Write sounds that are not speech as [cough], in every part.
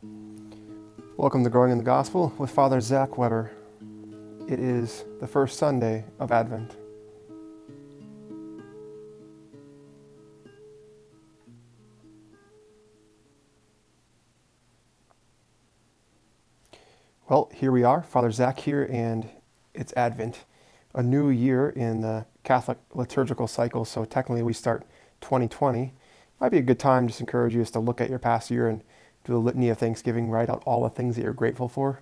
Welcome to Growing in the Gospel with Father Zach Weber. It is the first Sunday of Advent. Well, here we are, Father Zach here, and it's Advent, a new year in the Catholic liturgical cycle. So technically, we start 2020. Might be a good time just encourage you just to look at your past year and do a litany of Thanksgiving, write out all the things that you're grateful for.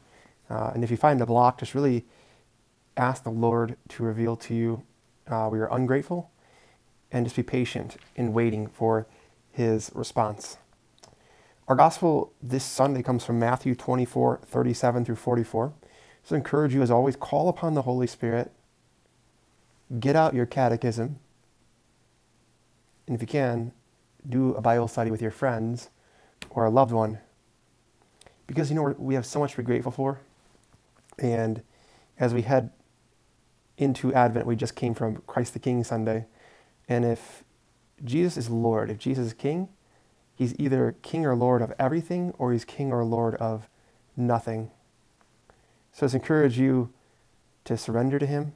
Uh, and if you find a block, just really ask the Lord to reveal to you uh, where you're ungrateful and just be patient in waiting for his response. Our gospel this Sunday comes from Matthew 24, 37 through 44. So I encourage you, as always, call upon the Holy Spirit, get out your catechism, and if you can, do a Bible study with your friends or a loved one. Because, you know, we have so much to be grateful for. And as we head into Advent, we just came from Christ the King Sunday. And if Jesus is Lord, if Jesus is King, He's either king or lord of everything, or he's king or lord of nothing. So let's encourage you to surrender to him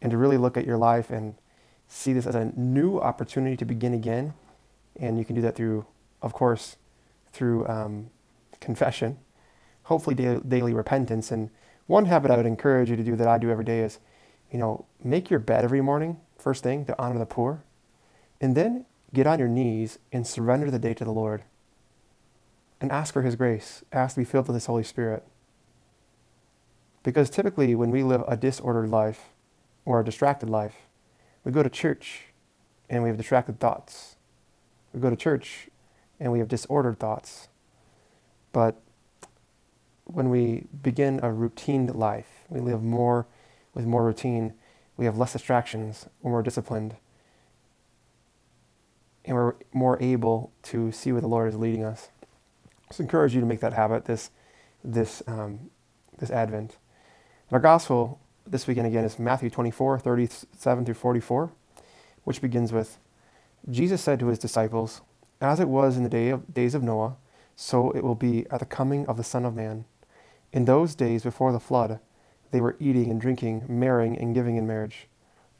and to really look at your life and see this as a new opportunity to begin again. And you can do that through, of course, through um, confession, hopefully daily, daily repentance. And one habit I would encourage you to do that I do every day is, you know, make your bed every morning, first thing, to honor the poor. And then Get on your knees and surrender the day to the Lord. And ask for His grace. Ask to be filled with His Holy Spirit. Because typically, when we live a disordered life or a distracted life, we go to church and we have distracted thoughts. We go to church and we have disordered thoughts. But when we begin a routine life, we live more with more routine, we have less distractions, we're more disciplined and we're more able to see where the Lord is leading us. So I encourage you to make that habit this this um, this Advent. And our gospel this weekend again is Matthew 24, 37 through 44, which begins with Jesus said to his disciples, As it was in the day of, days of Noah, so it will be at the coming of the Son of Man. In those days before the flood, they were eating and drinking, marrying and giving in marriage,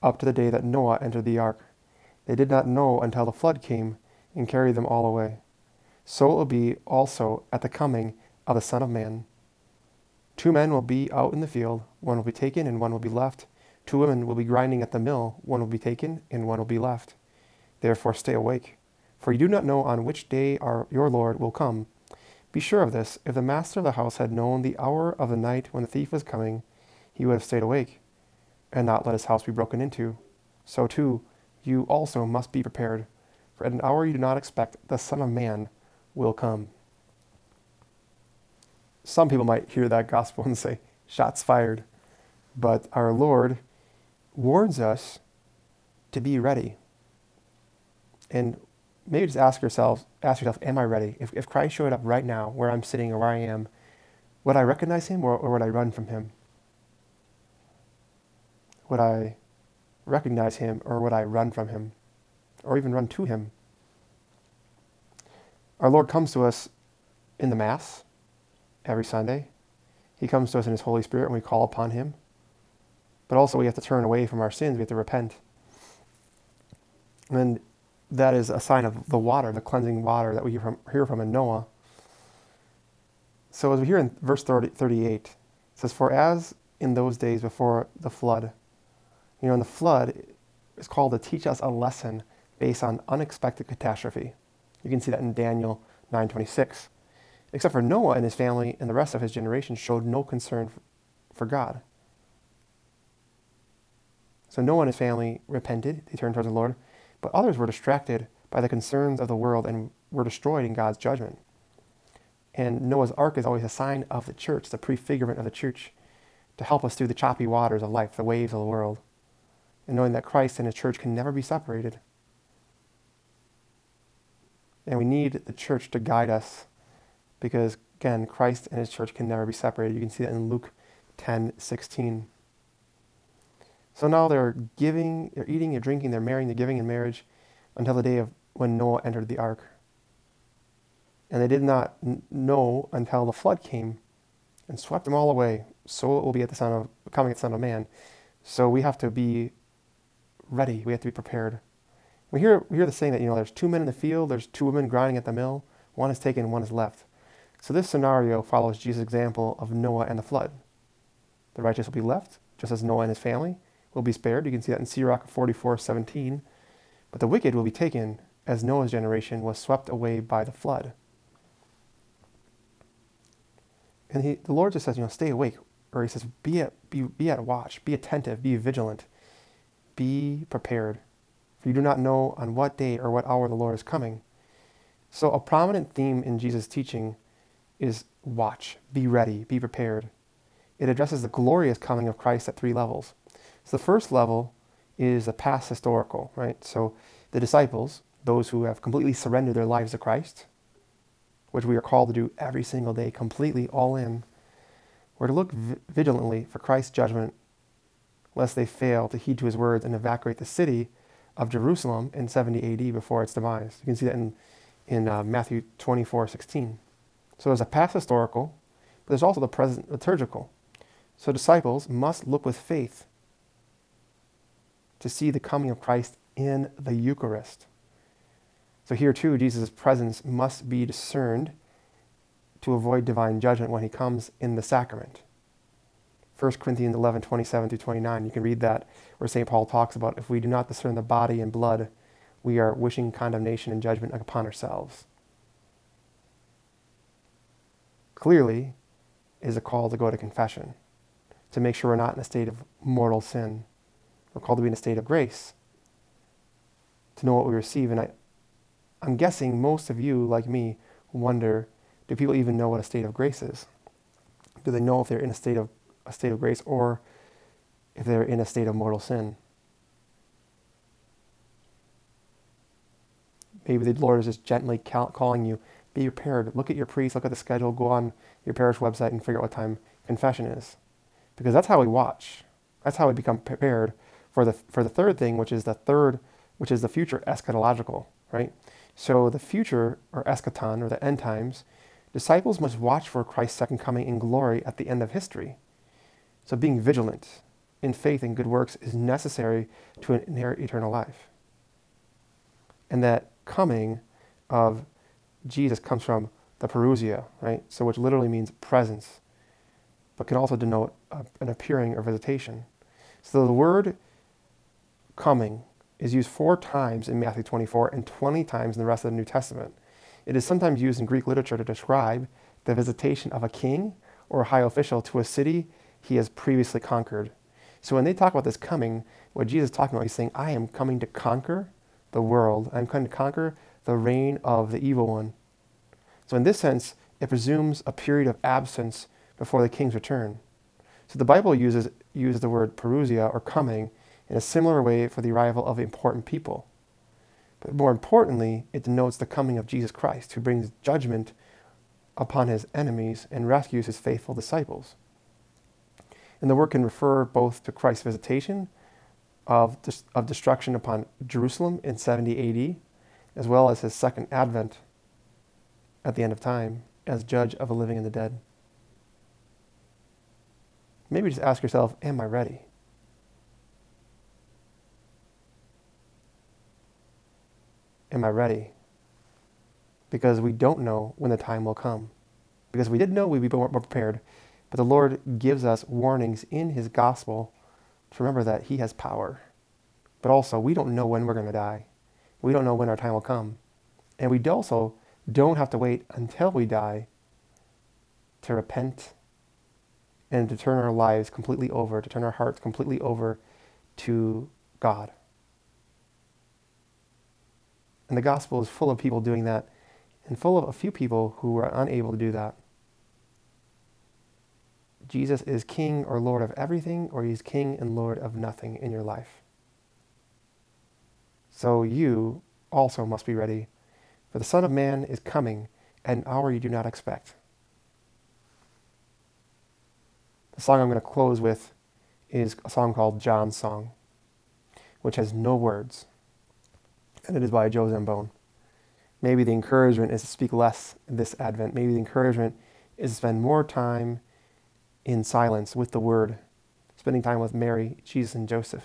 up to the day that Noah entered the ark they did not know until the flood came and carried them all away. So it will be also at the coming of the Son of Man. Two men will be out in the field, one will be taken and one will be left. Two women will be grinding at the mill, one will be taken and one will be left. Therefore stay awake, for you do not know on which day our, your Lord will come. Be sure of this if the master of the house had known the hour of the night when the thief was coming, he would have stayed awake, and not let his house be broken into. So too, you also must be prepared, for at an hour you do not expect the Son of Man will come. Some people might hear that gospel [laughs] and say, shots fired. But our Lord warns us to be ready. And maybe just ask yourself, ask yourself, am I ready? If, if Christ showed up right now, where I'm sitting or where I am, would I recognize him or, or would I run from him? Would I recognize him or would I run from him or even run to him? Our Lord comes to us in the Mass every Sunday. He comes to us in His Holy Spirit and we call upon Him. But also, we have to turn away from our sins. We have to repent. And that is a sign of the water, the cleansing water that we hear from, hear from in Noah. So, as we hear in verse 30, 38, it says, For as in those days before the flood, you know, in the flood is called to teach us a lesson based on unexpected catastrophe. You can see that in Daniel 9:26. Except for Noah and his family and the rest of his generation showed no concern for God. So Noah and his family repented, they turned towards the Lord, but others were distracted by the concerns of the world and were destroyed in God's judgment. And Noah's ark is always a sign of the church, the prefigurement of the church, to help us through the choppy waters of life, the waves of the world and knowing that Christ and his church can never be separated. And we need the church to guide us because, again, Christ and his church can never be separated. You can see that in Luke 10 16. So now they're giving, they're eating, they're drinking, they're marrying, they're giving in marriage until the day of when Noah entered the ark. And they did not know until the flood came and swept them all away. So it will be at the son of coming at the Son of Man. So we have to be ready. We have to be prepared. We hear, we hear the saying that, you know, there's two men in the field, there's two women grinding at the mill, one is taken, one is left. So this scenario follows Jesus' example of Noah and the flood. The righteous will be left, just as Noah and his family will be spared. You can see that in Sirach 44, 17. But the wicked will be taken as Noah's generation was swept away by the flood. And he, the Lord just says, you know, stay awake. Or he says, be at, be, be at watch, be attentive, be vigilant, be prepared. For you do not know on what day or what hour the Lord is coming. So, a prominent theme in Jesus' teaching is watch, be ready, be prepared. It addresses the glorious coming of Christ at three levels. So, the first level is a past historical, right? So, the disciples, those who have completely surrendered their lives to Christ, which we are called to do every single day, completely all in, were to look vigilantly for Christ's judgment, lest they fail to heed to his words and evacuate the city of Jerusalem in 70 AD before its demise. You can see that in, in uh, Matthew 24 16. So there's a past historical, but there's also the present liturgical. So disciples must look with faith to see the coming of Christ in the Eucharist. So here too, Jesus' presence must be discerned to avoid divine judgment when he comes in the sacrament. 1 Corinthians 11, 27 through 29. You can read that where St. Paul talks about if we do not discern the body and blood, we are wishing condemnation and judgment upon ourselves. Clearly, is a call to go to confession, to make sure we're not in a state of mortal sin. We're called to be in a state of grace, to know what we receive. And I, I'm guessing most of you, like me, wonder do people even know what a state of grace is? Do they know if they're in a state of a state of grace or if they're in a state of mortal sin. Maybe the Lord is just gently calling you, be prepared. Look at your priest, look at the schedule, go on your parish website and figure out what time confession is. Because that's how we watch. That's how we become prepared for the, for the third thing, which is the third, which is the future eschatological, right? So the future, or eschaton, or the end times, disciples must watch for Christ's second coming in glory at the end of history. So being vigilant in faith and good works is necessary to inherit eternal life. And that coming of Jesus comes from the parousia, right? So which literally means presence, but can also denote an appearing or visitation. So the word coming is used four times in Matthew 24 and 20 times in the rest of the New Testament. It is sometimes used in Greek literature to describe the visitation of a king or a high official to a city he has previously conquered. So when they talk about this coming, what Jesus is talking about, he's saying, I am coming to conquer the world. I'm coming to conquer the reign of the evil one. So in this sense, it presumes a period of absence before the king's return. So the Bible uses, uses the word parousia or coming in a similar way for the arrival of important people. But more importantly, it denotes the coming of Jesus Christ, who brings judgment upon his enemies and rescues his faithful disciples. And the word can refer both to Christ's visitation of, of destruction upon Jerusalem in 70 AD, as well as his second advent at the end of time as judge of the living and the dead. Maybe just ask yourself, am I ready? Am I ready? Because we don't know when the time will come. Because we did know, we'd be more prepared. But the Lord gives us warnings in His gospel to remember that He has power. But also, we don't know when we're going to die. We don't know when our time will come. And we also don't have to wait until we die to repent and to turn our lives completely over, to turn our hearts completely over to God. And the gospel is full of people doing that and full of a few people who are unable to do that. Jesus is King or Lord of everything, or He's King and Lord of nothing in your life. So you also must be ready, for the Son of Man is coming at an hour you do not expect. The song I'm going to close with is a song called John's Song, which has no words, and it is by Joe Zambone. Maybe the encouragement is to speak less this Advent. Maybe the encouragement is to spend more time in silence with the Word, spending time with Mary, Jesus, and Joseph.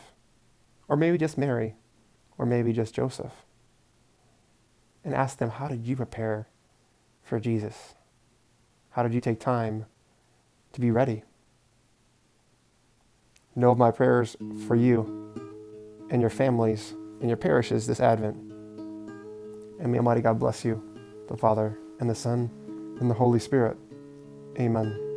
Or maybe just Mary, or maybe just Joseph. And ask them, how did you prepare for Jesus? How did you take time to be ready? Know of my prayers for you and your families and your parishes this Advent. And may Almighty God bless you, the Father, and the Son, and the Holy Spirit. Amen.